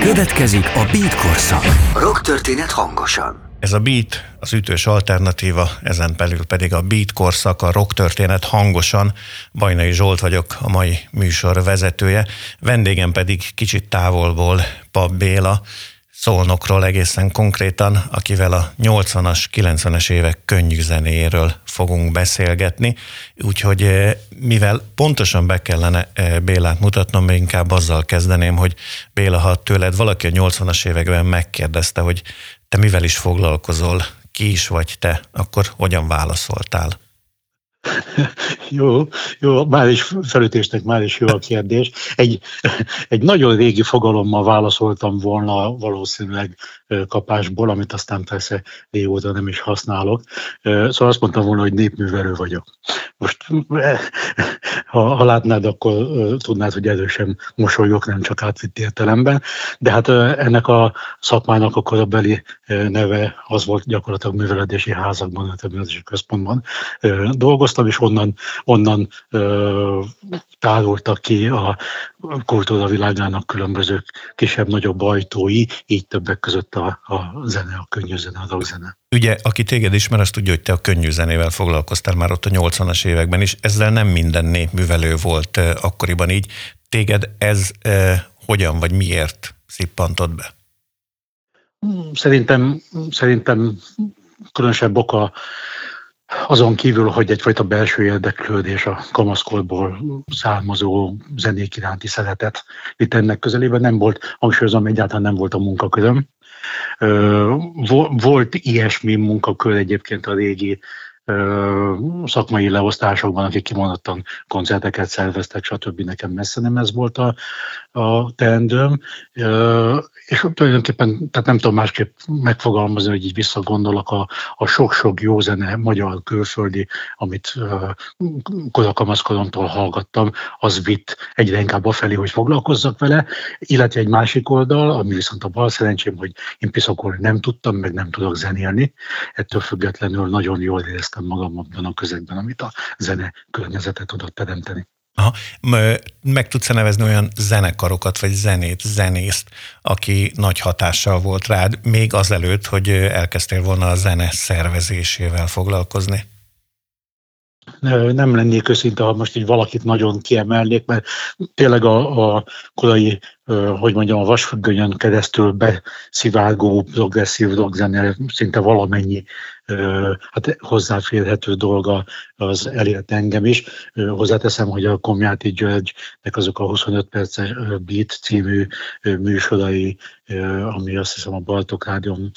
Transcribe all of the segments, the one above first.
Következik a Beat korszak. Rock történet hangosan. Ez a Beat, az ütős alternatíva, ezen belül pedig a Beat korszak, a rock történet hangosan. Bajnai Zsolt vagyok, a mai műsor vezetője. Vendégem pedig kicsit távolból Pap Béla, Szolnokról egészen konkrétan, akivel a 80-as, 90-es évek könnyű zenéről fogunk beszélgetni. Úgyhogy eh, mivel pontosan be kellene eh, Bélát mutatnom, inkább azzal kezdeném, hogy Béla, ha tőled valaki a 80-as években megkérdezte, hogy te mivel is foglalkozol, ki is vagy te, akkor hogyan válaszoltál? Jó, jó, már is felütésnek már is jó a kérdés. Egy, egy nagyon régi fogalommal válaszoltam volna valószínűleg kapásból, amit aztán persze régóta nem is használok. Szóval azt mondtam volna, hogy népművelő vagyok. Most ha, ha látnád, akkor tudnád, hogy erősen mosolyok, nem csak átvitt értelemben. De hát ennek a szakmának a korabeli neve az volt gyakorlatilag műveledési házakban, a műveledési központban dolgoztam, és onnan, onnan tárultak ki a kultúra világának különböző kisebb-nagyobb ajtói, így többek között a, a zene, a könnyű zene, a rockzene. Ugye, aki téged ismer, azt tudja, hogy te a könnyű zenével foglalkoztál már ott a 80-as években is. Ezzel nem minden népművelő volt akkoriban így. Téged ez eh, hogyan vagy miért szippantott be? Szerintem, szerintem különösebb oka azon kívül, hogy egyfajta belső érdeklődés a kamaszkorból származó zenék iránti szeretet itt ennek közelében nem volt, hangsúlyozom, egyáltalán nem volt a munkaköröm. Volt ilyesmi munkakör egyébként a régi szakmai leosztásokban, akik kimondottan koncerteket szerveztek, stb. Nekem messze nem ez volt a, a teendőm. És tulajdonképpen, tehát nem tudom másképp megfogalmazni, hogy így visszagondolok a, a sok-sok jó zene, magyar, külföldi, amit kodakamaszkoromtól hallgattam, az vitt egyre inkább a felé, hogy foglalkozzak vele, illetve egy másik oldal, ami viszont a bal szerencsém, hogy én piszakor nem tudtam, meg nem tudok zenélni, ettől függetlenül nagyon jól éreztem magam abban a közegben, amit a zene környezetet tudott teremteni. Aha. Meg tudsz nevezni olyan zenekarokat, vagy zenét, zenészt, aki nagy hatással volt rád, még azelőtt, hogy elkezdtél volna a zene szervezésével foglalkozni? nem lennék őszinte, ha most így valakit nagyon kiemelnék, mert tényleg a, a korai, hogy mondjam, a vasfüggönyön keresztül beszivárgó progresszív rockzene szinte valamennyi hát hozzáférhető dolga az elért engem is. Hozzáteszem, hogy a Komjáti Györgynek azok a 25 perces Beat című műsorai, ami azt hiszem a Baltok Rádion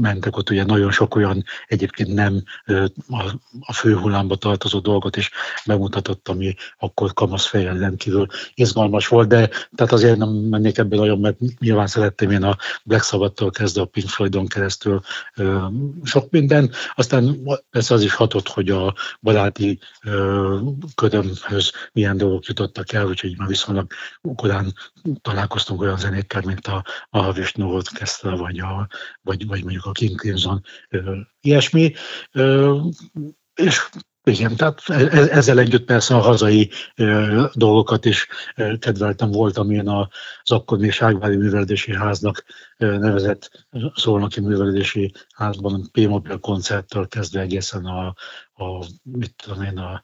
mentek ott, ugye nagyon sok olyan egyébként nem a fő hullámba tartozó dolgot is bemutatott, ami akkor kamasz fejjel izgalmas volt, de tehát azért nem mennék ebből nagyon, mert nyilván szerettem én a Black Sabbath-tól kezdve a Pink Floydon keresztül sok minden. Aztán persze az is hatott, hogy a baráti ködömhöz milyen dolgok jutottak el, úgyhogy már viszonylag korán találkoztunk olyan zenékkel, mint a, a Vishnu Orchestra, vagy a, vagy vagy, vagy mondjuk a King Crimson ilyesmi. És igen, tehát e, e, ezzel együtt persze a hazai dolgokat is kedveltem. Voltam én az akkor még Ságvári Művelési Háznak nevezett Szolnoki Művelési Házban P-Mobil koncerttől kezdve egészen a, a mit tudom én, a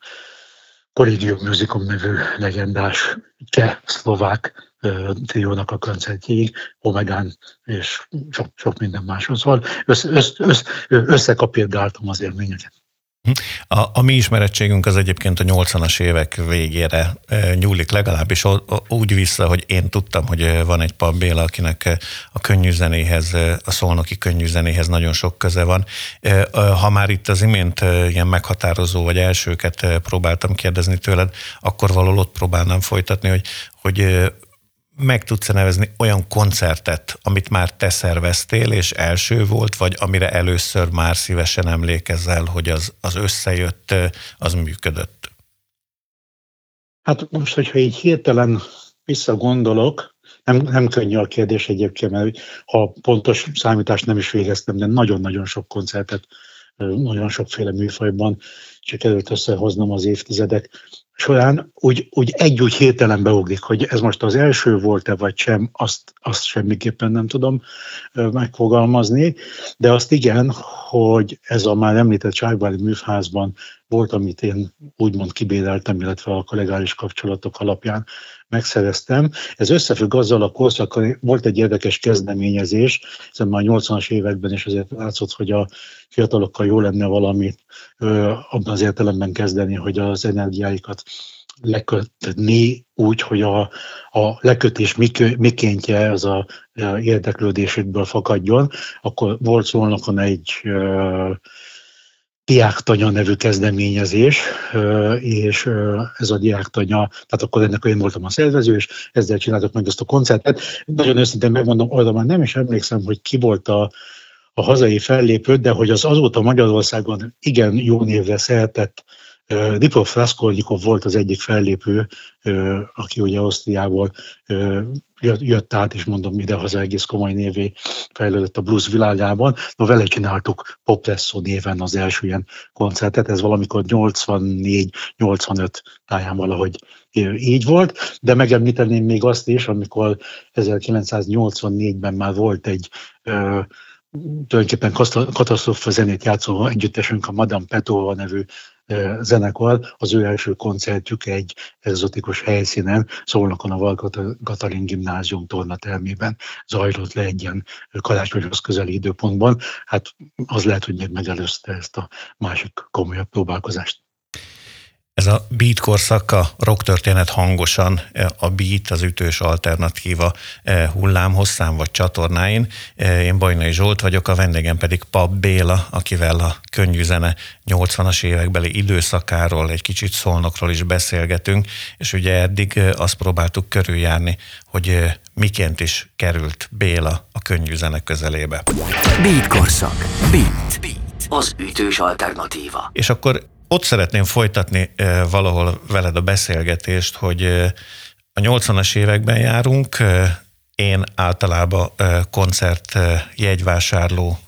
Collegium Musicum nevű legendás cseh szlovák triónak a koncertjéig, Omegán és sok, sok minden máshoz. Szóval össze, össze, össze, összekapirgáltam az élményeket. A, a mi ismerettségünk az egyébként a 80-as évek végére nyúlik legalábbis úgy vissza, hogy én tudtam, hogy van egy Pap Béla, akinek a könnyűzenéhez, a szolnoki könnyűzenéhez nagyon sok köze van. Ha már itt az imént ilyen meghatározó vagy elsőket próbáltam kérdezni tőled, akkor való ott próbálnám folytatni, hogy, hogy meg tudsz nevezni olyan koncertet, amit már te szerveztél, és első volt, vagy amire először már szívesen emlékezel, hogy az, az összejött, az működött? Hát most, hogyha így hirtelen visszagondolok, nem, nem könnyű a kérdés egyébként, mert ha pontos számítást nem is végeztem, de nagyon-nagyon sok koncertet, nagyon sokféle műfajban sikerült összehoznom az évtizedek során úgy, úgy egy úgy hirtelen beugrik, hogy ez most az első volt-e vagy sem, azt, azt semmiképpen nem tudom megfogalmazni, de azt igen, hogy ez a már említett Ságbáli műfházban volt, amit én úgymond kibéreltem, illetve a kollégális kapcsolatok alapján megszereztem. Ez összefügg azzal a korszakkal, volt egy érdekes kezdeményezés, hiszen már 80-as években is azért látszott, hogy a fiatalokkal jó lenne valamit abban az értelemben kezdeni, hogy az energiáikat lekötni úgy, hogy a, a lekötés mikéntje az a, a érdeklődésükből fakadjon, akkor volt szólnokon egy diáktanya nevű kezdeményezés, és ez a diáktanya, tehát akkor ennek én voltam a szervező, és ezzel csináltak meg ezt a koncertet. Nagyon őszintén megmondom, arra már nem is emlékszem, hogy ki volt a, a hazai fellépő, de hogy az azóta Magyarországon igen jó névre szertett Dipov Raskolnikov volt az egyik fellépő, aki ugye Ausztriából jött át, és mondom, ide-haza egész komoly névé fejlődött a blues világában. No, vele csináltuk Popresso néven az első ilyen koncertet, ez valamikor 84-85 táján valahogy így volt, de megemlíteném még azt is, amikor 1984-ben már volt egy tulajdonképpen katasztrofa zenét játszó együttesünk, a Madame Petova nevű zenekar, az ő első koncertjük egy exotikus helyszínen, Szolnokon a Valkat Katalin Gimnázium tornatermében zajlott le egy ilyen karácsonyhoz közeli időpontban. Hát az lehet, hogy még megelőzte ezt a másik komolyabb próbálkozást. Ez a beat korszak, a rock történet hangosan, a beat, az ütős alternatíva eh, hullámhosszán vagy csatornáin. Eh, én Bajnai Zsolt vagyok, a vendégem pedig Pap Béla, akivel a könnyű zene 80-as évekbeli időszakáról, egy kicsit szolnokról is beszélgetünk, és ugye eddig eh, azt próbáltuk körüljárni, hogy miként is került Béla a könnyű zene közelébe. Beat korszak. Beat. Beat. Az ütős alternatíva. És akkor ott szeretném folytatni valahol veled a beszélgetést, hogy a 80-as években járunk, én általában koncert jegyvásárló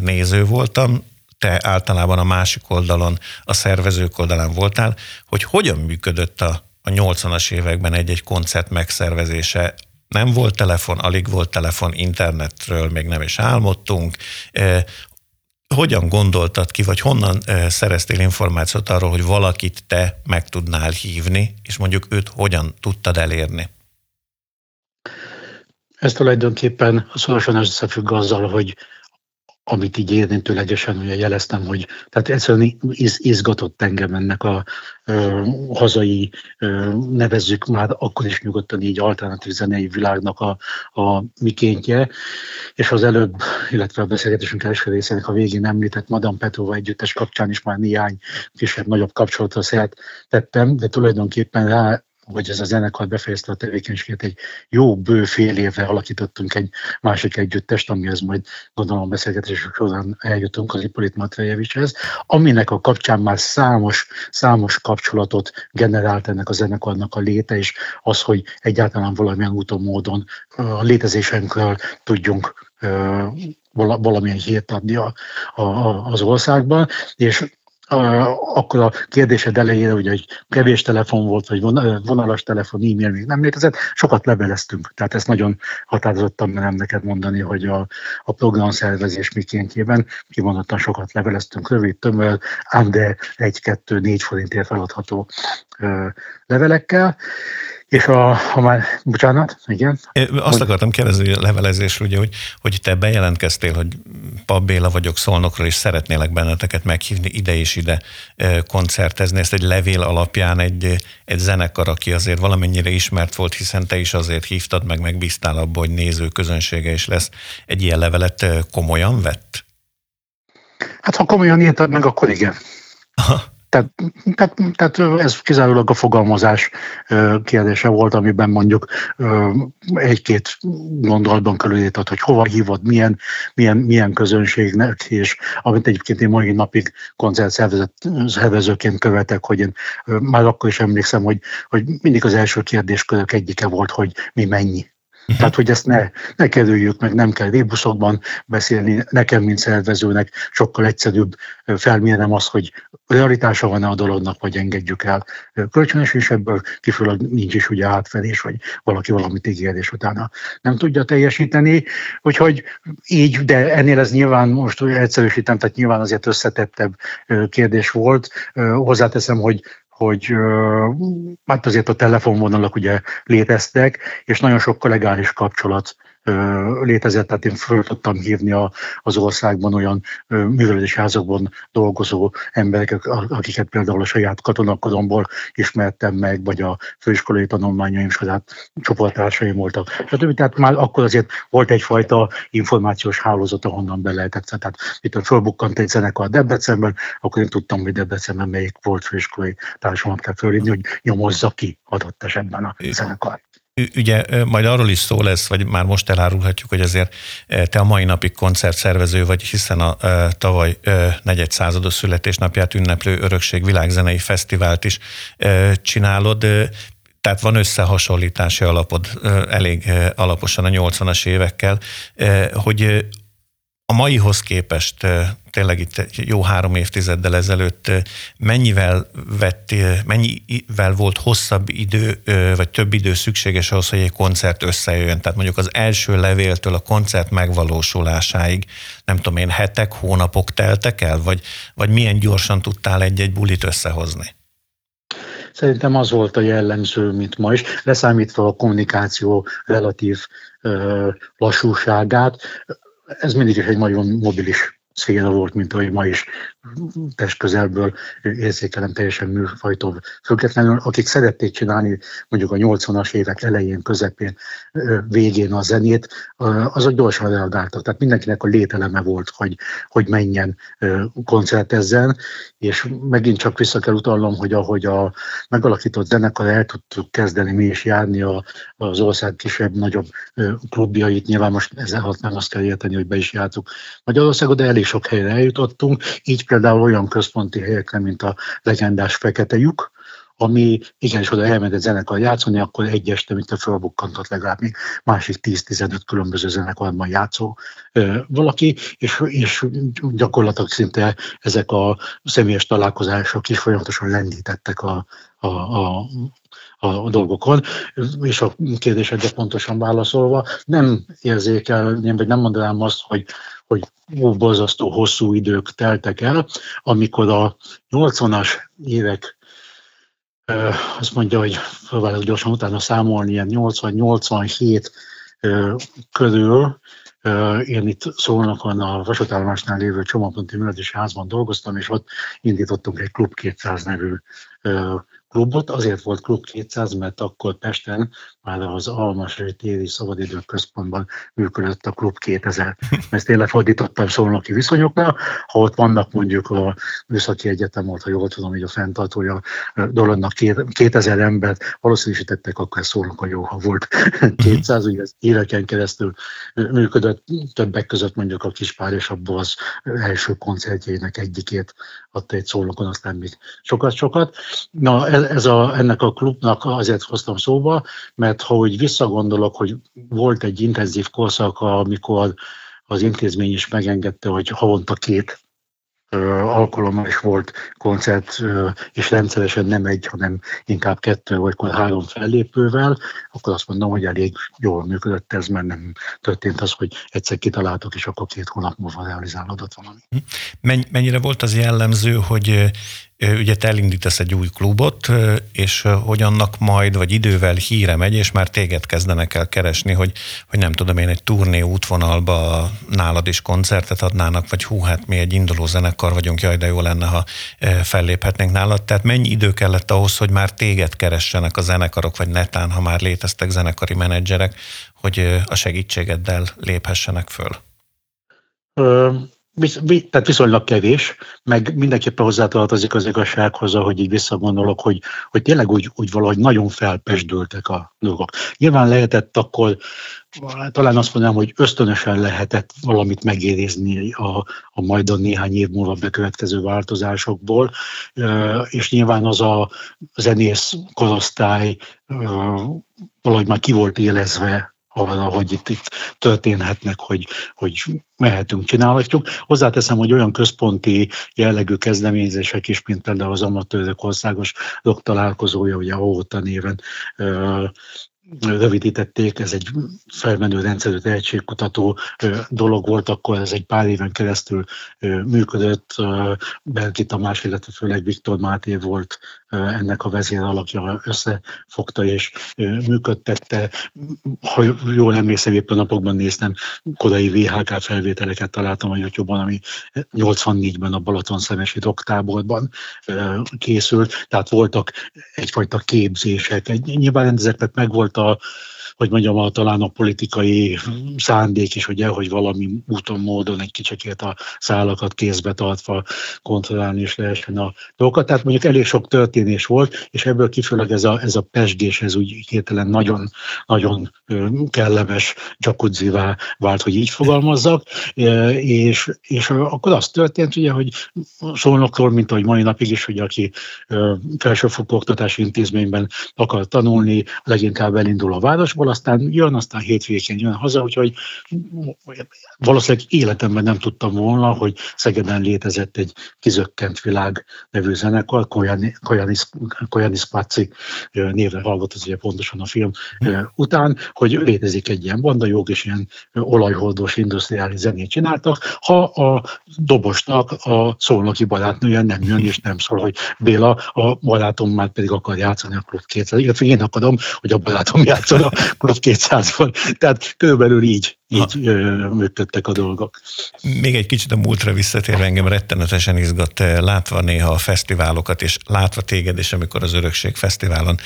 néző voltam, te általában a másik oldalon, a szervezők oldalán voltál, hogy hogyan működött a, a 80-as években egy-egy koncert megszervezése. Nem volt telefon, alig volt telefon, internetről még nem is álmodtunk hogyan gondoltad ki, vagy honnan szereztél információt arról, hogy valakit te meg tudnál hívni, és mondjuk őt hogyan tudtad elérni? Ez tulajdonképpen szorosan összefügg azzal, hogy amit így érintőlegesen ugye jeleztem, hogy tehát egyszerűen iz, izgatott engem ennek a ö, hazai, ö, nevezzük már akkor is nyugodtan így alternatív zenei világnak a, a mikéntje, és az előbb, illetve a beszélgetésünk első részének a végén említett Madame Petrova együttes kapcsán is már néhány kisebb-nagyobb kapcsolatra szert tettem, de tulajdonképpen rá hogy ez a zenekar befejezte a tevékenységet, egy jó bő fél évre alakítottunk egy másik együttest, amihez majd gondolom a beszélgetések során eljutunk az Ipolit Matvejevicshez, aminek a kapcsán már számos, számos kapcsolatot generált ennek a zenekarnak a léte, és az, hogy egyáltalán valamilyen úton, módon a létezésünkről tudjunk valamilyen hírt adni a, a, az országban, és akkor a kérdésed elejére, hogy egy kevés telefon volt, vagy vonalas telefon, e-mail még nem létezett, sokat leveleztünk. Tehát ezt nagyon határozottan nem neked mondani, hogy a, a programszervezés mikéntjében kimondottan sokat leveleztünk, rövid, tömör, ám de egy-kettő-négy forintért feladható levelekkel. És a, ha már, bocsánat, igen. É, azt hogy... akartam kérdezni a levelezésről, ugye, hogy, hogy te bejelentkeztél, hogy Pap Béla vagyok Szolnokról, és szeretnélek benneteket meghívni ide és ide koncertezni. Ezt egy levél alapján egy, egy zenekar, aki azért valamennyire ismert volt, hiszen te is azért hívtad meg, meg bíztál abba, hogy néző közönsége is lesz. Egy ilyen levelet komolyan vett? Hát ha komolyan írtad meg, akkor igen. Aha. Tehát, tehát, tehát ez kizárólag a fogalmazás kérdése volt, amiben mondjuk egy-két gondolatban körülírtad, hogy hova hívod, milyen, milyen, milyen közönségnek, és amit egyébként én mai napig koncertszervezőként követek, hogy én már akkor is emlékszem, hogy, hogy mindig az első kérdéskörök egyike volt, hogy mi mennyi Uh-huh. Tehát, hogy ezt ne, ne kerüljük meg, nem kell rébuszokban beszélni, nekem, mint szervezőnek sokkal egyszerűbb felmérnem azt, hogy realitása van-e a dolognak, vagy engedjük el kölcsönös, és ebből kifolyólag nincs is ugye átfedés, vagy valaki valamit ígér, és utána nem tudja teljesíteni. Úgyhogy így, de ennél ez nyilván most egyszerűsítem, tehát nyilván azért összetettebb kérdés volt. Hozzáteszem, hogy hogy hát azért a telefonvonalak ugye léteztek, és nagyon sok kollegális kapcsolat létezett, tehát én föl tudtam hívni a, az országban olyan művelődési házakban dolgozó emberek, akiket például a saját katonakoromból ismertem meg, vagy a főiskolai tanulmányaim saját csoporttársaim voltak. Stb. Tehát már akkor azért volt egyfajta információs hálózat, ahonnan be lehetett. Tehát itt fölbukkant egy zenekar Debrecenben, akkor én tudtam, hogy Debrecenben melyik volt főiskolai társamat kell fölhívni, hogy nyomozza ki adott esetben a zenekar. Ugye majd arról is szó lesz, vagy már most elárulhatjuk, hogy azért te a mai napig koncertszervező vagy, hiszen a tavaly negyed százados születésnapját ünneplő Örökség Világzenei Fesztivált is csinálod. Tehát van összehasonlítási alapod elég alaposan a 80-as évekkel, hogy a maihoz képest tényleg itt jó három évtizeddel ezelőtt mennyivel, vett, mennyivel volt hosszabb idő, vagy több idő szükséges ahhoz, hogy egy koncert összejöjjön? Tehát mondjuk az első levéltől a koncert megvalósulásáig, nem tudom én, hetek, hónapok teltek el, vagy, vagy milyen gyorsan tudtál egy-egy bulit összehozni? Szerintem az volt a jellemző, mint ma is, leszámítva a kommunikáció relatív lassúságát ez mindig is egy nagyon mobilis szféra volt, mint ahogy ma is testközelből érzékelem teljesen műfajtól függetlenül, akik szerették csinálni mondjuk a 80-as évek elején, közepén, végén a zenét, azok gyorsan reagáltak. Tehát mindenkinek a lételeme volt, hogy, hogy menjen koncertezzen, és megint csak vissza kell utalnom, hogy ahogy a megalakított zenekar el tudtuk kezdeni mi is járni a, az ország kisebb-nagyobb klubjait, nyilván most ezzel nem azt kell érteni, hogy be is jártuk Magyarországot, de elég sok helyre eljutottunk, így például olyan központi helyekre, mint a legendás Fekete lyuk, ami igenis oda elment egy zenekar játszani, akkor egy este, mint a fölbukkantott legalább még másik 10-15 különböző zenekarban játszó ö, valaki, és, és gyakorlatilag szinte ezek a személyes találkozások is folyamatosan lendítettek a, a, a a dolgokon, és a kérdésedre pontosan válaszolva, nem érzékelném, vagy nem mondanám azt, hogy, hogy ó, borzasztó hosszú idők teltek el, amikor a 80-as évek azt mondja, hogy próbálok gyorsan utána számolni, ilyen 80-87 körül én itt Szolnokon a vasútállomásnál lévő csomagponti művelési házban dolgoztam, és ott indítottunk egy Klub 200 nevű klubot. Azért volt Klub 200, mert akkor Pesten már az Almasai téri szabadidő központban működött a Klub 2000. Ezt én lefordítottam szolnoki viszonyokra. Ha ott vannak mondjuk a Műszaki Egyetem volt, ha jól tudom, hogy a fenntartója dolognak 2000 embert valószínűsítettek, akkor szólnak a jó, ha volt 200, ugye ez éveken keresztül működött, többek között mondjuk a Kispár és abból az első koncertjének egyikét adta egy szólnokon, aztán még sokat-sokat. Na, ez a, ennek a klubnak azért hoztam szóba, mert ha úgy visszagondolok, hogy volt egy intenzív korszak, amikor az intézmény is megengedte, hogy havonta két alkalommal is volt koncert, és rendszeresen nem egy, hanem inkább kettő vagy három fellépővel, akkor azt mondom, hogy elég jól működött ez, mert nem történt az, hogy egyszer kitaláltok, és akkor két hónap múlva realizálódott valami. Mennyire volt az jellemző, hogy ugye te elindítasz egy új klubot, és hogy annak majd, vagy idővel híre megy, és már téged kezdenek el keresni, hogy, hogy nem tudom én, egy turné útvonalba nálad is koncertet adnának, vagy hú, hát mi egy induló zenekar vagyunk, jaj, de jó lenne, ha felléphetnénk nálad. Tehát mennyi idő kellett ahhoz, hogy már téged keressenek a zenekarok, vagy netán, ha már léteztek zenekari menedzserek, hogy a segítségeddel léphessenek föl? Tehát viszonylag kevés, meg mindenképpen hozzátartozik az igazsághoz, hogy így visszagondolok, hogy, hogy tényleg úgy, úgy valahogy nagyon felpesdültek a dolgok. Nyilván lehetett akkor, talán azt mondanám, hogy ösztönösen lehetett valamit megérizni a, a majdan néhány év múlva bekövetkező változásokból, és nyilván az a zenész korosztály valahogy már ki volt élezve hogy itt, itt történhetnek, hogy, hogy mehetünk, csinálhatjuk. Hozzáteszem, hogy olyan központi jellegű kezdeményezések is, mint például az amatőrök országos találkozója, ugye a néven rövidítették, ez egy felmenő rendszerű tehetségkutató dolog volt, akkor ez egy pár éven keresztül működött. Berki Tamás, illetve főleg Viktor Máté volt ennek a vezér alakja, összefogta és működtette. Ha jól emlékszem, éppen napokban néztem, korai VHK felvételeket találtam a YouTube-on, ami 84-ben a Balaton szemesi doktáborban készült, tehát voltak egyfajta képzések. Nyilván ezeknek megvolt a så hogy mondjam, a, talán a politikai szándék is, ugye, hogy valami úton, módon egy kicsikét a szálakat kézbe tartva kontrollálni is lehessen a dolgokat. Tehát mondjuk elég sok történés volt, és ebből kifőleg ez a, ez a pesgés, ez úgy hirtelen nagyon, nagyon kellemes jacuzzivá vált, hogy így fogalmazzak, és, és akkor az történt, ugye, hogy szólnokról, mint ahogy mai napig is, hogy aki felsőfokú oktatási intézményben akar tanulni, leginkább elindul a városból, aztán jön, aztán hétvégén jön haza, úgyhogy valószínűleg életemben nem tudtam volna, hogy Szegeden létezett egy kizökkent világ nevű zenekar, Koyanis, Koyanis Paci névre hallgott, az ugye pontosan a film után, hogy létezik egy ilyen banda, jók és ilyen olajhordós industriális zenét csináltak, ha a dobosnak a szolnoki barátnője nem jön és nem szól, hogy Béla, a barátom már pedig akar játszani a klub 200, illetve én akarom, hogy a barátom játszon plusz 200-ban. Tehát körülbelül így, így működtek a dolgok. Még egy kicsit a múltra visszatérve engem rettenetesen izgat látva néha a fesztiválokat, és látva téged, és amikor az Örökség Fesztiválon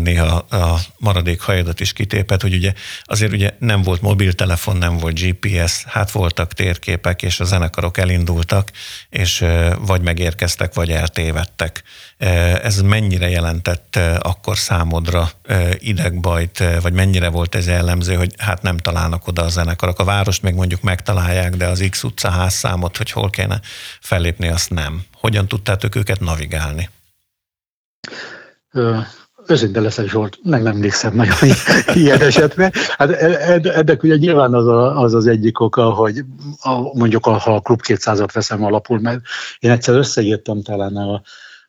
néha a maradék hajadat is kitépet, hogy ugye azért ugye nem volt mobiltelefon, nem volt GPS, hát voltak térképek, és a zenekarok elindultak, és vagy megérkeztek, vagy eltévedtek. Ez mennyire jelentett akkor számodra idegbajt, vagy mennyire volt ez jellemző, hogy hát nem találnak oda a zenekarok. A várost még mondjuk megtalálják, de az X utca házszámot, hogy hol kéne fellépni, azt nem. Hogyan tudtátok őket navigálni? Őszinte leszek, Zsolt, meg nem emlékszem nagyon ilyen esetben. Hát ennek ugye nyilván az, a, az az egyik oka, hogy a, mondjuk a, ha a Klub 200-at veszem alapul, mert én egyszer összeírtam talán a,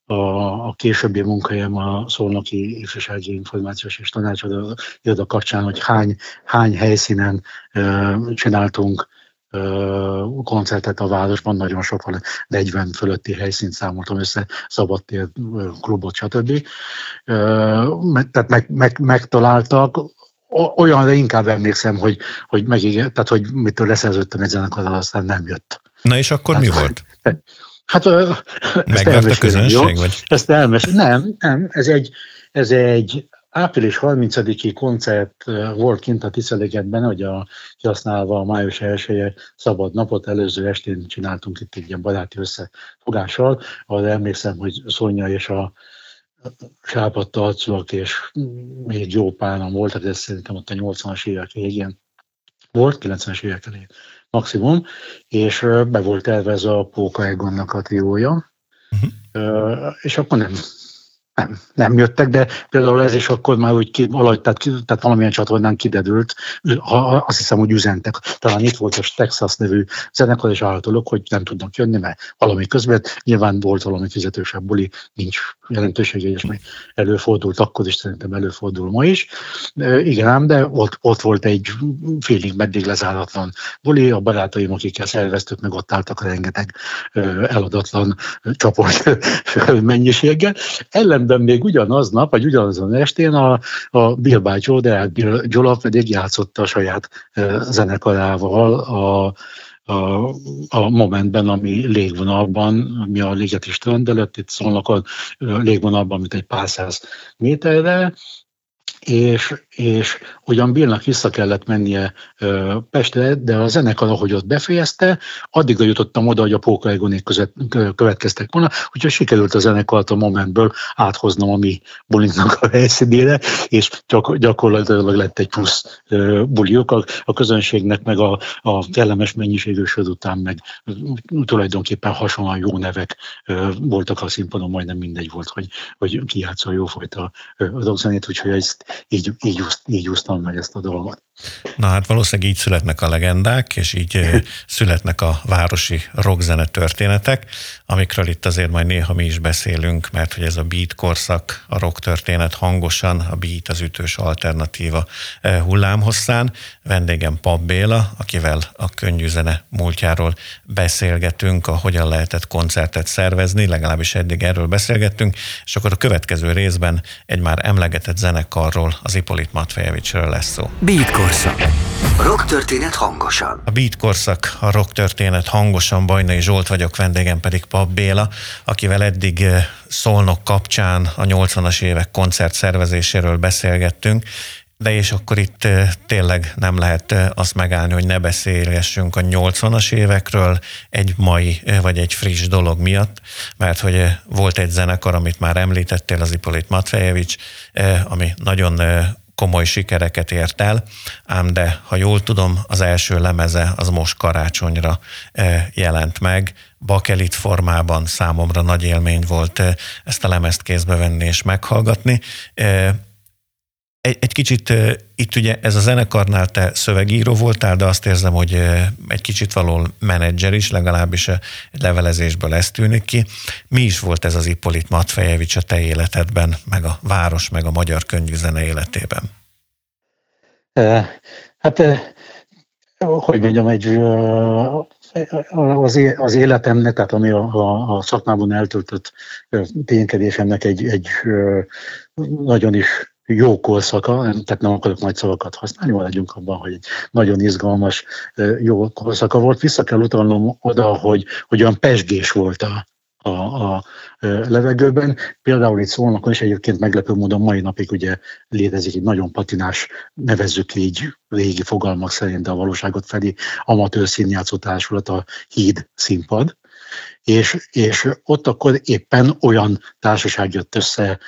a, a későbbi munkahelyem a Szolnoki Ifjúsági Információs és Tanácsadó Iroda kapcsán, hogy hány, hány helyszínen uh, csináltunk koncertet a városban, nagyon sokan 40 fölötti helyszínt számoltam össze, szabadtér, klubot, stb. Tehát meg, meg, megtaláltak, olyanra inkább emlékszem, hogy, hogy meg, tehát hogy mitől leszerződtem egy zenekarral, aztán nem jött. Na és akkor tehát, mi volt? Hát Megvett a közönség? Jó? Vagy? Ezt elmes. Nem, nem, ez egy, ez egy április 30-i koncert volt kint a Tiszeligetben, hogy a, kihasználva a május 1 szabad napot, előző estén csináltunk itt egy ilyen baráti összefogással, ahol emlékszem, hogy Szonya és a sápadt arcúak és még jó páran voltak, de szerintem ott a 80-as évek végén volt, 90-es évek elején maximum, és be volt tervezve a Póka Egonnak a triója, uh-huh. és akkor nem nem, nem jöttek, de például ez is akkor már úgy ki, valahogy, tehát, tehát valamilyen csatornán kidedült, ha, azt hiszem, hogy üzentek. Talán itt volt a Texas nevű zenekar, és állítólag, hogy nem tudnak jönni, mert valami közben nyilván volt valami fizetősebb buli, nincs jelentősége, és még előfordult akkor is, szerintem előfordul ma is. E, igen ám, de ott, ott volt egy félig meddig lezáratlan buli, a barátaim, akikkel szerveztük, meg ott álltak rengeteg eladatlan csoport mennyiséggel. Ellen szemben még ugyanaznap, vagy ugyanazon estén a, a Bill bácsó, de Gyula pedig játszotta a saját zenekarával a, a, a momentben, ami légvonalban, ami a léget is töndelött, itt szólnak a légvonalban, mint egy pár száz méterre, és, és ugyan Billnak vissza kellett mennie ö, Pestre, de a zenekar, ahogy ott befejezte, addig jutottam oda, hogy a Póka Egonék között következtek volna, úgyhogy sikerült a zenekart a momentből áthoznom a mi bulinknak a helyszínére, és csak, gyakorlatilag lett egy plusz ö, buliuk. A, a közönségnek, meg a, a kellemes mennyiségű sör után, meg tulajdonképpen hasonlóan jó nevek ö, voltak a színpadon, majdnem mindegy volt, hogy, hogy ki játszol jófajta rockzenét, úgyhogy ezt így, így, így úsztam meg ezt a dolgot. Na hát valószínűleg így születnek a legendák, és így születnek a városi rockzene történetek, amikről itt azért majd néha mi is beszélünk, mert hogy ez a beat korszak, a rock történet hangosan, a beat az ütős alternatíva hullámhosszán. Vendégem Pap Béla, akivel a könnyű zene múltjáról beszélgetünk, a hogyan lehetett koncertet szervezni, legalábbis eddig erről beszélgettünk, és akkor a következő részben egy már emlegetett zenekarról, az Ipolit Matvejevicsről lesz szó. Beat korszak. Rock történet hangosan. A Beat korszak, a rock történet hangosan, Bajnai Zsolt vagyok, vendégem pedig Pap Béla, akivel eddig eh, Szolnok kapcsán a 80-as évek koncert szervezéséről beszélgettünk, de és akkor itt tényleg nem lehet eh, azt megállni, hogy ne beszélgessünk a 80-as évekről egy mai vagy egy friss dolog miatt, mert hogy volt egy zenekar, amit már említettél, az Ipolit Matvejevics, ami nagyon komoly sikereket ért el, ám de, ha jól tudom, az első lemeze az most karácsonyra jelent meg, bakelit formában számomra nagy élmény volt ezt a lemezt kézbe venni és meghallgatni. Egy, egy kicsit itt ugye ez a zenekarnál te szövegíró voltál, de azt érzem, hogy egy kicsit való menedzser is, legalábbis egy levelezésből ezt tűnik ki. Mi is volt ez az Ippolit Matfejevics a te életedben, meg a város, meg a magyar zene életében? Hát, hogy mondjam, egy az, az életemnek, tehát ami a, a, a szakmában eltöltött ténykedésemnek egy, egy nagyon is jó korszaka, tehát nem akarok nagy szavakat használni, maradjunk abban, hogy egy nagyon izgalmas, jó korszaka volt. Vissza kell utalnom oda, hogy, hogy olyan pesgés volt a, a, a levegőben. Például itt szólnak, és egyébként meglepő módon mai napig ugye létezik egy nagyon patinás, nevezzük így régi fogalmak szerint, de a valóságot felé amatőr színjátszó társulat, a Híd színpad, és, és ott akkor éppen olyan társaság jött össze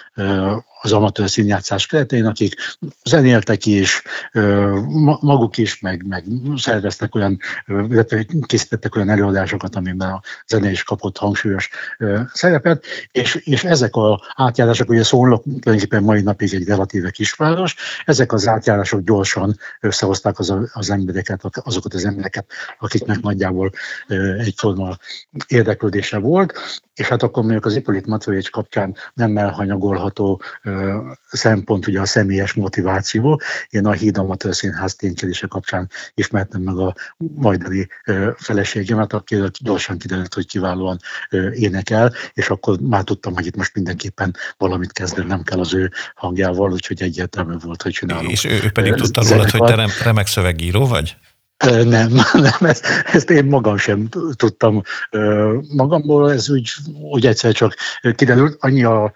az amatőr színjátszás keretén, akik zenéltek is, maguk is, meg, meg szerveztek olyan, illetve készítettek olyan előadásokat, amiben a zene is kapott hangsúlyos szerepet, és, és ezek az átjárások, ugye szólnak tulajdonképpen mai napig egy relatíve kisváros, ezek az átjárások gyorsan összehozták az, az embereket, azokat az embereket, akiknek nagyjából egyforma érdeklődése volt, és hát akkor mondjuk az Ippolit Matvejevics kapcsán nem elhanyagolható szempont ugye a személyes motiváció. Én a Híd Amatőr Színház ténykedése kapcsán ismertem meg a majdani feleségemet, aki gyorsan kiderült, hogy kiválóan énekel, és akkor már tudtam, hogy itt most mindenképpen valamit kezdeni nem kell az ő hangjával, úgyhogy egyértelmű volt, hogy csinálunk. És ő, ő pedig tudta rólad, hogy te remek szövegíró vagy? Nem, nem ezt, ezt én magam sem tudtam magamból, ez úgy, úgy egyszer csak kiderült, annyi a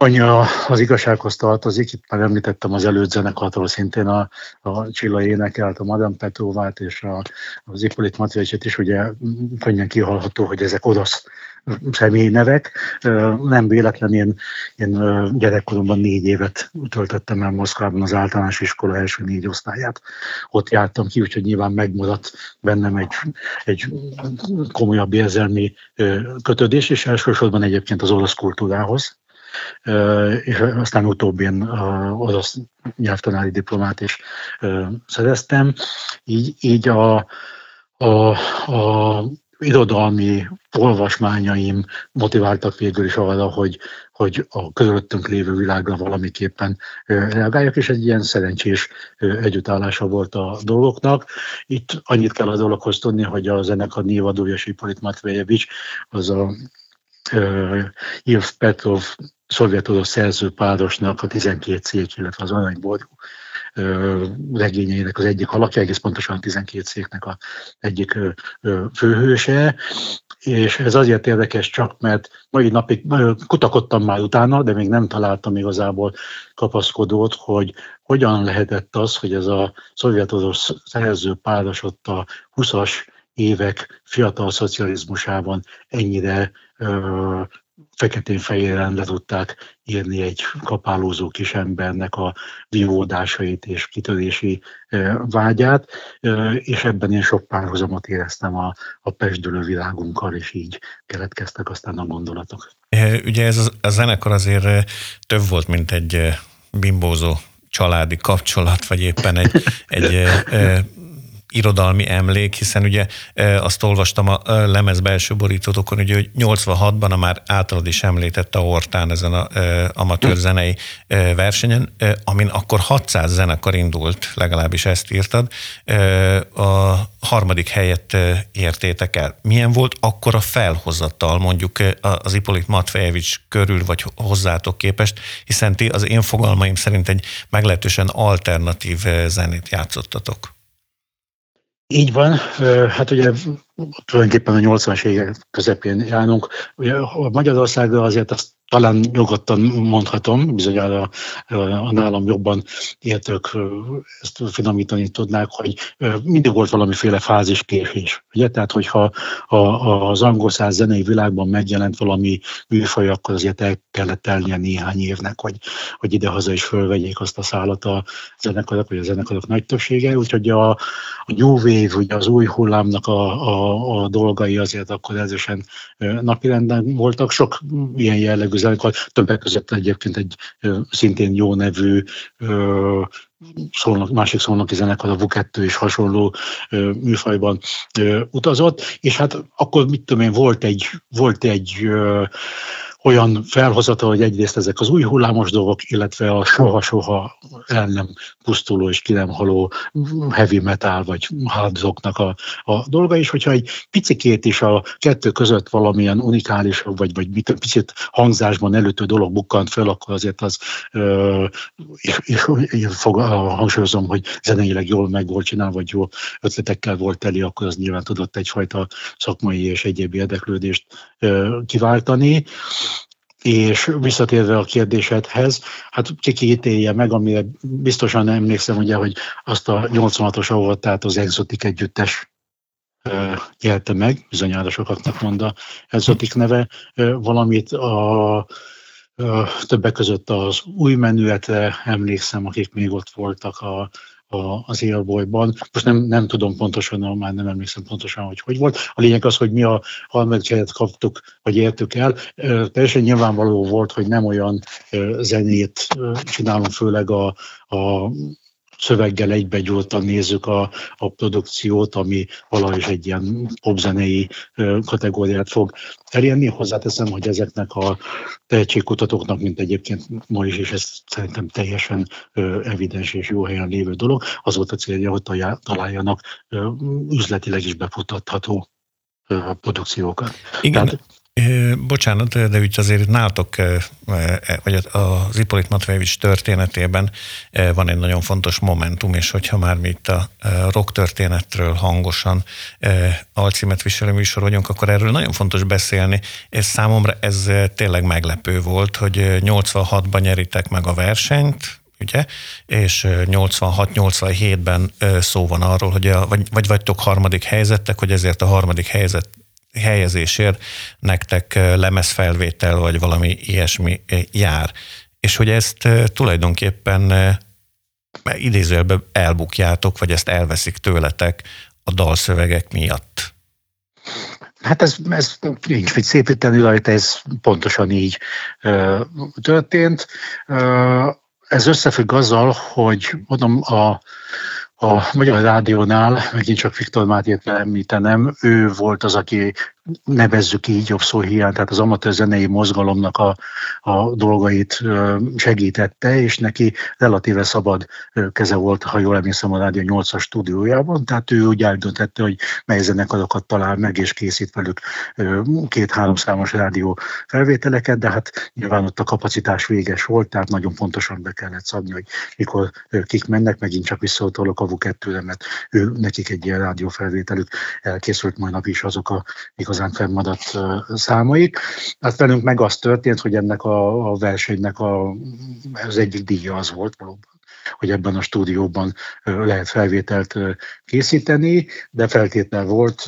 Annyi az igazsághoz tartozik, itt már említettem az előtt zenekartól szintén a, a Csilla énekelt, a Madame Petrovát és a, az Ippolit Matveicset is, ugye könnyen kihallható, hogy ezek orosz személynevek. Nem véletlen, én, én gyerekkoromban négy évet töltöttem el Moszkvában az általános iskola első négy osztályát. Ott jártam ki, úgyhogy nyilván megmaradt bennem egy, egy komolyabb érzelmi kötődés, és elsősorban egyébként az orosz kultúrához és aztán utóbb én orosz nyelvtanári diplomát is szereztem. Így, így a, a, a irodalmi olvasmányaim motiváltak végül is arra, hogy, hogy a körülöttünk lévő világra valamiképpen reagáljak, és egy ilyen szerencsés együttállása volt a dolgoknak. Itt annyit kell a dologhoz tudni, hogy a zenekar névadója Sipolit Matvejevics, az a Ilf Petrov szovjet-orosz szerzőpárosnak a 12 cég, illetve az aranyború regényeinek az egyik alakja, egész pontosan a 12 cégnek a egyik főhőse, és ez azért érdekes csak, mert mai napig kutakodtam már utána, de még nem találtam igazából kapaszkodót, hogy hogyan lehetett az, hogy ez a szovjet-orosz szerző páros ott a 20-as évek fiatal szocializmusában ennyire feketén-fehéren le tudták írni egy kapálózó kis embernek a vívódásait és kitörési vágyát, és ebben én sok párhuzamot éreztem a, a pesdülő világunkkal, és így keletkeztek aztán a gondolatok. Ugye ez a, a zenekar azért több volt, mint egy bimbózó családi kapcsolat, vagy éppen egy, egy irodalmi emlék, hiszen ugye azt olvastam a lemez belső borítótokon, ugye, hogy 86-ban a már általad is említett a Ortán ezen a amatőr zenei versenyen, amin akkor 600 zenekar indult, legalábbis ezt írtad, a harmadik helyet értétek el. Milyen volt akkor a felhozattal mondjuk az Ipolit Matvejevics körül, vagy hozzátok képest, hiszen ti az én fogalmaim szerint egy meglehetősen alternatív zenét játszottatok. Így van, hát ugye tulajdonképpen a 80-as évek közepén járunk. Ugye Magyarországra azért azt talán nyugodtan mondhatom, bizonyára a nálam jobban értők ezt finomítani tudnák, hogy mindig volt valamiféle fázis késés. Ugye? Tehát, hogyha az angol száz zenei világban megjelent valami műfaj, akkor azért el kellett telnie néhány évnek, hogy, hogy idehaza is fölvegyék azt a szállat a zenekarok, vagy a zenekarok nagy többsége. Úgyhogy a, a New Wave, ugye az új hullámnak a, a, a dolgai azért akkor erősen napirenden voltak. Sok ilyen jellegű zenekar, többek között egyébként egy szintén jó nevű szólnak, másik szólnoki zenekar, a VU2 és hasonló műfajban ö, utazott, és hát akkor mit tudom én, volt egy, volt egy olyan felhozata, hogy egyrészt ezek az új hullámos dolgok, illetve a soha-soha el nem pusztuló és ki nem haló heavy metal vagy hardzoknak a, a dolga, és hogyha egy picikét is a kettő között valamilyen unikális, vagy, vagy mit, picit hangzásban előttő dolog bukkant fel, akkor azért az, ö, és, és én fog, hangsúlyozom, hogy zeneileg jól meg volt csinálva, vagy jó ötletekkel volt teli, akkor az nyilván tudott egyfajta szakmai és egyéb érdeklődést ö, kiváltani. És visszatérve a kérdésedhez, hát kiki meg, amire biztosan emlékszem, ugye, hogy azt a 86-os avat, tehát az Exotic együttes jelte meg, bizonyára sokaknak mond a Exotic neve, valamit a többek között az új menüetre emlékszem, akik még ott voltak a, a, az élbolyban. Most nem, nem tudom pontosan, már nem emlékszem pontosan, hogy hogy volt. A lényeg az, hogy mi a harmadik kaptuk, vagy értük el. Teljesen nyilvánvaló volt, hogy nem olyan zenét csinálunk, főleg a, a szöveggel egybegyúltan nézzük a, a produkciót, ami valahogy egy ilyen popzenei kategóriát fog elérni. Hozzáteszem, hogy ezeknek a tehetségkutatóknak, mint egyébként ma is, és ez szerintem teljesen evidens és jó helyen lévő dolog, az volt a célja, hogy találjanak üzletileg is befutatható produkciókat. Igen. Tehát, Bocsánat, de úgy azért nálatok, vagy az Ipolit Matvejevics történetében van egy nagyon fontos momentum, és hogyha már mi itt a rock történetről hangosan alcímet viselő műsor vagyunk, akkor erről nagyon fontos beszélni, és számomra ez tényleg meglepő volt, hogy 86-ban nyeritek meg a versenyt, ugye, és 86-87-ben szó van arról, hogy a, vagy, vagy vagytok harmadik helyzettek, hogy ezért a harmadik helyzet helyezésért nektek lemezfelvétel vagy valami ilyesmi jár. És hogy ezt tulajdonképpen idézőjelben elbukjátok, vagy ezt elveszik tőletek a dalszövegek miatt. Hát ez, ez nincs mit szépíteni rajta, ez pontosan így ö, történt. Ö, ez összefügg azzal, hogy mondom, a, a Magyar Rádiónál, megint csak Viktor Mátyét említenem, ő volt az, aki nevezzük így jobb szó hiány, tehát az amatőr zenei mozgalomnak a, a dolgait segítette, és neki relatíve szabad keze volt, ha jól emlékszem, a Rádió 8-as stúdiójában, tehát ő úgy eldöntette, hogy mely zenekarokat talál meg, és készít velük két-három számos rádió felvételeket, de hát nyilván ott a kapacitás véges volt, tehát nagyon pontosan be kellett szabni, hogy mikor kik mennek, megint csak visszautolok a VU2-re, mert ő, nekik egy ilyen rádiófelvételük elkészült, majd nap is azok a igazán fennmaradt számaik. Hát velünk meg az történt, hogy ennek a, a versenynek a, az egyik díja az volt valóban hogy ebben a stúdióban lehet felvételt készíteni, de feltétel volt,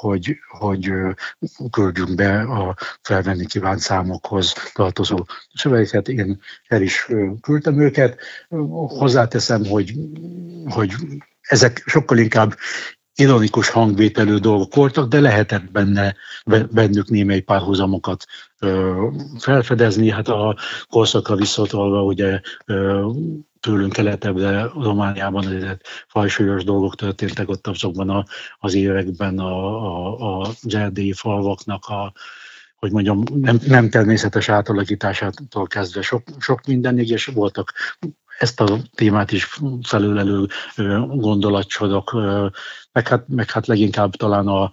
hogy, hogy küldjünk be a felvenni kívánt számokhoz tartozó szövegeket. Én el is küldtem őket. Hozzáteszem, hogy, hogy ezek sokkal inkább ironikus hangvételű dolgok voltak, de lehetett benne, bennük némely párhuzamokat felfedezni. Hát a korszakra visszatolva ugye tőlünk keletebbre, Romániában azért fajsúlyos dolgok történtek ott azokban a, az években a, a, a zserdélyi falvaknak a, hogy mondjam, nem, nem természetes átalakításától kezdve sok, sok mindenig, és voltak ezt a témát is felülelő gondolatsorok, meg hát, meg hát leginkább talán a,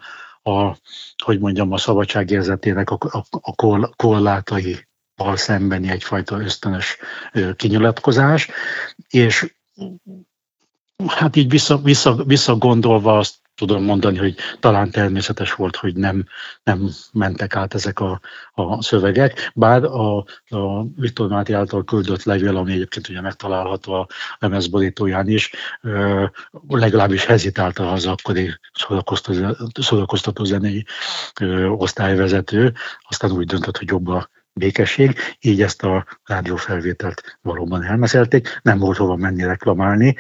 a, hogy mondjam, a szabadságérzetének a, a, a korlátai szembeni egyfajta ösztönös kinyilatkozás, és hát így vissza, vissza, azt tudom mondani, hogy talán természetes volt, hogy nem, nem mentek át ezek a, a szövegek, bár a, a Viktor Máté által küldött levél, ami egyébként ugye megtalálható a lemezborítóján is, legalábbis hezitálta az akkori szórakoztató zenei osztályvezető, aztán úgy döntött, hogy jobb békesség, így ezt a rádiófelvételt valóban elmeszelték, nem volt hova menni reklamálni.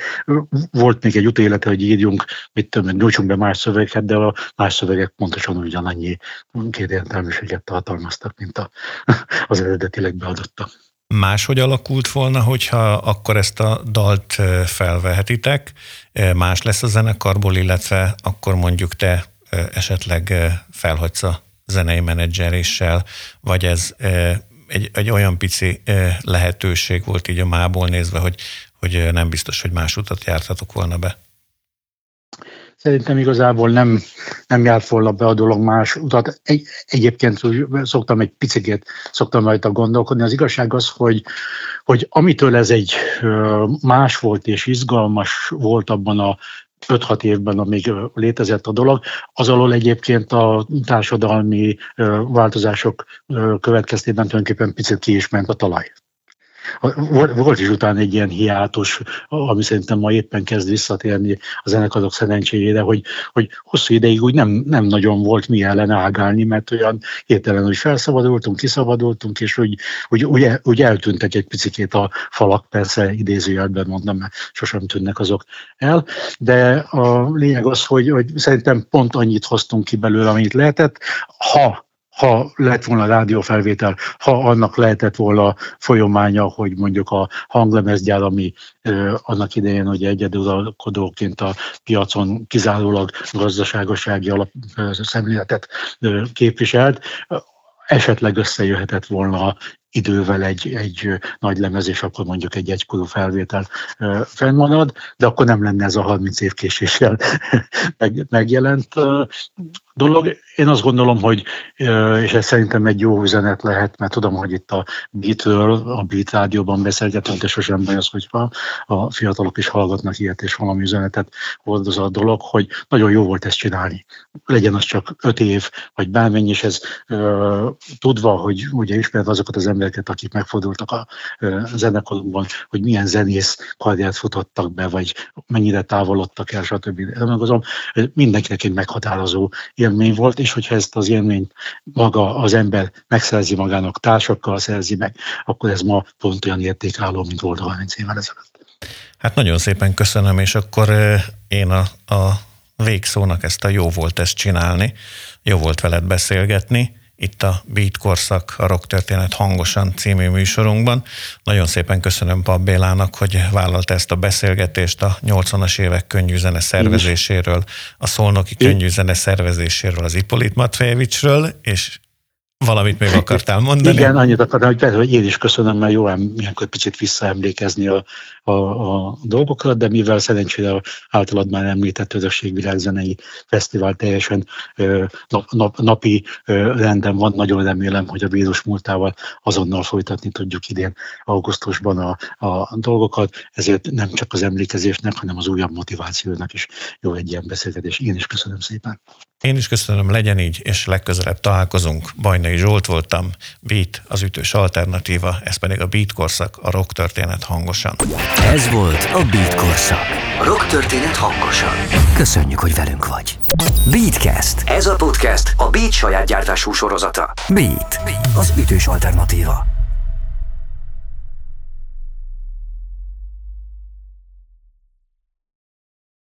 Volt még egy utélete, hogy írjunk, mit tudom, nyújtsunk be más szövegeket, de a más szövegek pontosan ugyanannyi kétértelműséget tartalmaztak, mint a, az eredetileg beadottak. Máshogy alakult volna, hogyha akkor ezt a dalt felvehetitek, más lesz a zenekarból, illetve akkor mondjuk te esetleg felhagysz a zenei menedzseréssel, vagy ez egy, egy olyan pici lehetőség volt így a mából nézve, hogy, hogy nem biztos, hogy más utat jártatok volna be? Szerintem igazából nem, nem járt volna be a dolog más utat. Egy, egyébként szoktam egy picit, szoktam rajta gondolkodni. Az igazság az, hogy, hogy amitől ez egy más volt és izgalmas volt abban a 5-6 évben, amíg létezett a dolog, az alól egyébként a társadalmi változások következtében tulajdonképpen picit ki is ment a talaj. Volt is utána egy ilyen hiátus, ami szerintem ma éppen kezd visszatérni a zenekarok szerencséjére, hogy, hogy hosszú ideig úgy nem, nem nagyon volt mi ellen ágálni, mert olyan hirtelen, hogy felszabadultunk, kiszabadultunk, és úgy, úgy, úgy, úgy eltűntek egy picit a falak, persze idézőjelben mondom, mert sosem tűnnek azok el, de a lényeg az, hogy, hogy szerintem pont annyit hoztunk ki belőle, amit lehetett, ha ha lett volna rádiófelvétel, ha annak lehetett volna folyamánya, hogy mondjuk a hanglemezgyár, ami annak idején hogy egyedülalkodóként a piacon kizárólag gazdaságosági alap szemléletet képviselt, esetleg összejöhetett volna idővel egy, egy nagy lemez, és akkor mondjuk egy egykorú felvétel fennmarad, de akkor nem lenne ez a 30 év késéssel megjelent dolog. Én azt gondolom, hogy, és ez szerintem egy jó üzenet lehet, mert tudom, hogy itt a Beatről, a Beat rádióban beszélgetünk, de sosem baj az, hogyha a fiatalok is hallgatnak ilyet, és valami üzenetet hordoz a dolog, hogy nagyon jó volt ezt csinálni. Legyen az csak öt év, vagy bármennyi, és ez tudva, hogy ugye ismert azokat az embereket, akik megfordultak a zenekarunkban, hogy milyen zenész karriert futottak be, vagy mennyire távolodtak el, stb. Azon mindenkinek egy meghatározó élmény volt, és hogyha ezt az élményt maga az ember megszerzi magának, társakkal szerzi meg, akkor ez ma pont olyan értékálló, mint volt 30 évvel ezelőtt. Hát nagyon szépen köszönöm, és akkor én a, a végszónak ezt a jó volt ezt csinálni, jó volt veled beszélgetni, itt a Beat Korszak, a Rock Történet hangosan című műsorunkban. Nagyon szépen köszönöm Pap Bélának, hogy vállalta ezt a beszélgetést a 80-as évek könnyűzene szervezéséről, a szolnoki könnyűzene szervezéséről, az Ipolit Matvejevicsről, és Valamit még akartál mondani? Igen, annyit akartam, hogy persze, hogy én is köszönöm, mert jó ilyenkor picit visszaemlékezni a, a, a dolgokra, de mivel szerencsére általad már említett Világzenei Fesztivál teljesen nap, nap, napi renden van, nagyon remélem, hogy a vírus múltával azonnal folytatni tudjuk idén augusztusban a, a dolgokat, ezért nem csak az emlékezésnek, hanem az újabb motivációnak is jó egy ilyen beszélgetés. Én is köszönöm szépen. Én is köszönöm, legyen így, és legközelebb találkozunk. Bajnai Zsolt voltam, Beat, az ütős alternatíva, ez pedig a Beat korszak, a rock történet hangosan. Ez volt a Beat korszak. Rock történet hangosan. Köszönjük, hogy velünk vagy. Beatcast. Ez a podcast a Beat saját gyártású sorozata. Beat, az ütős alternatíva.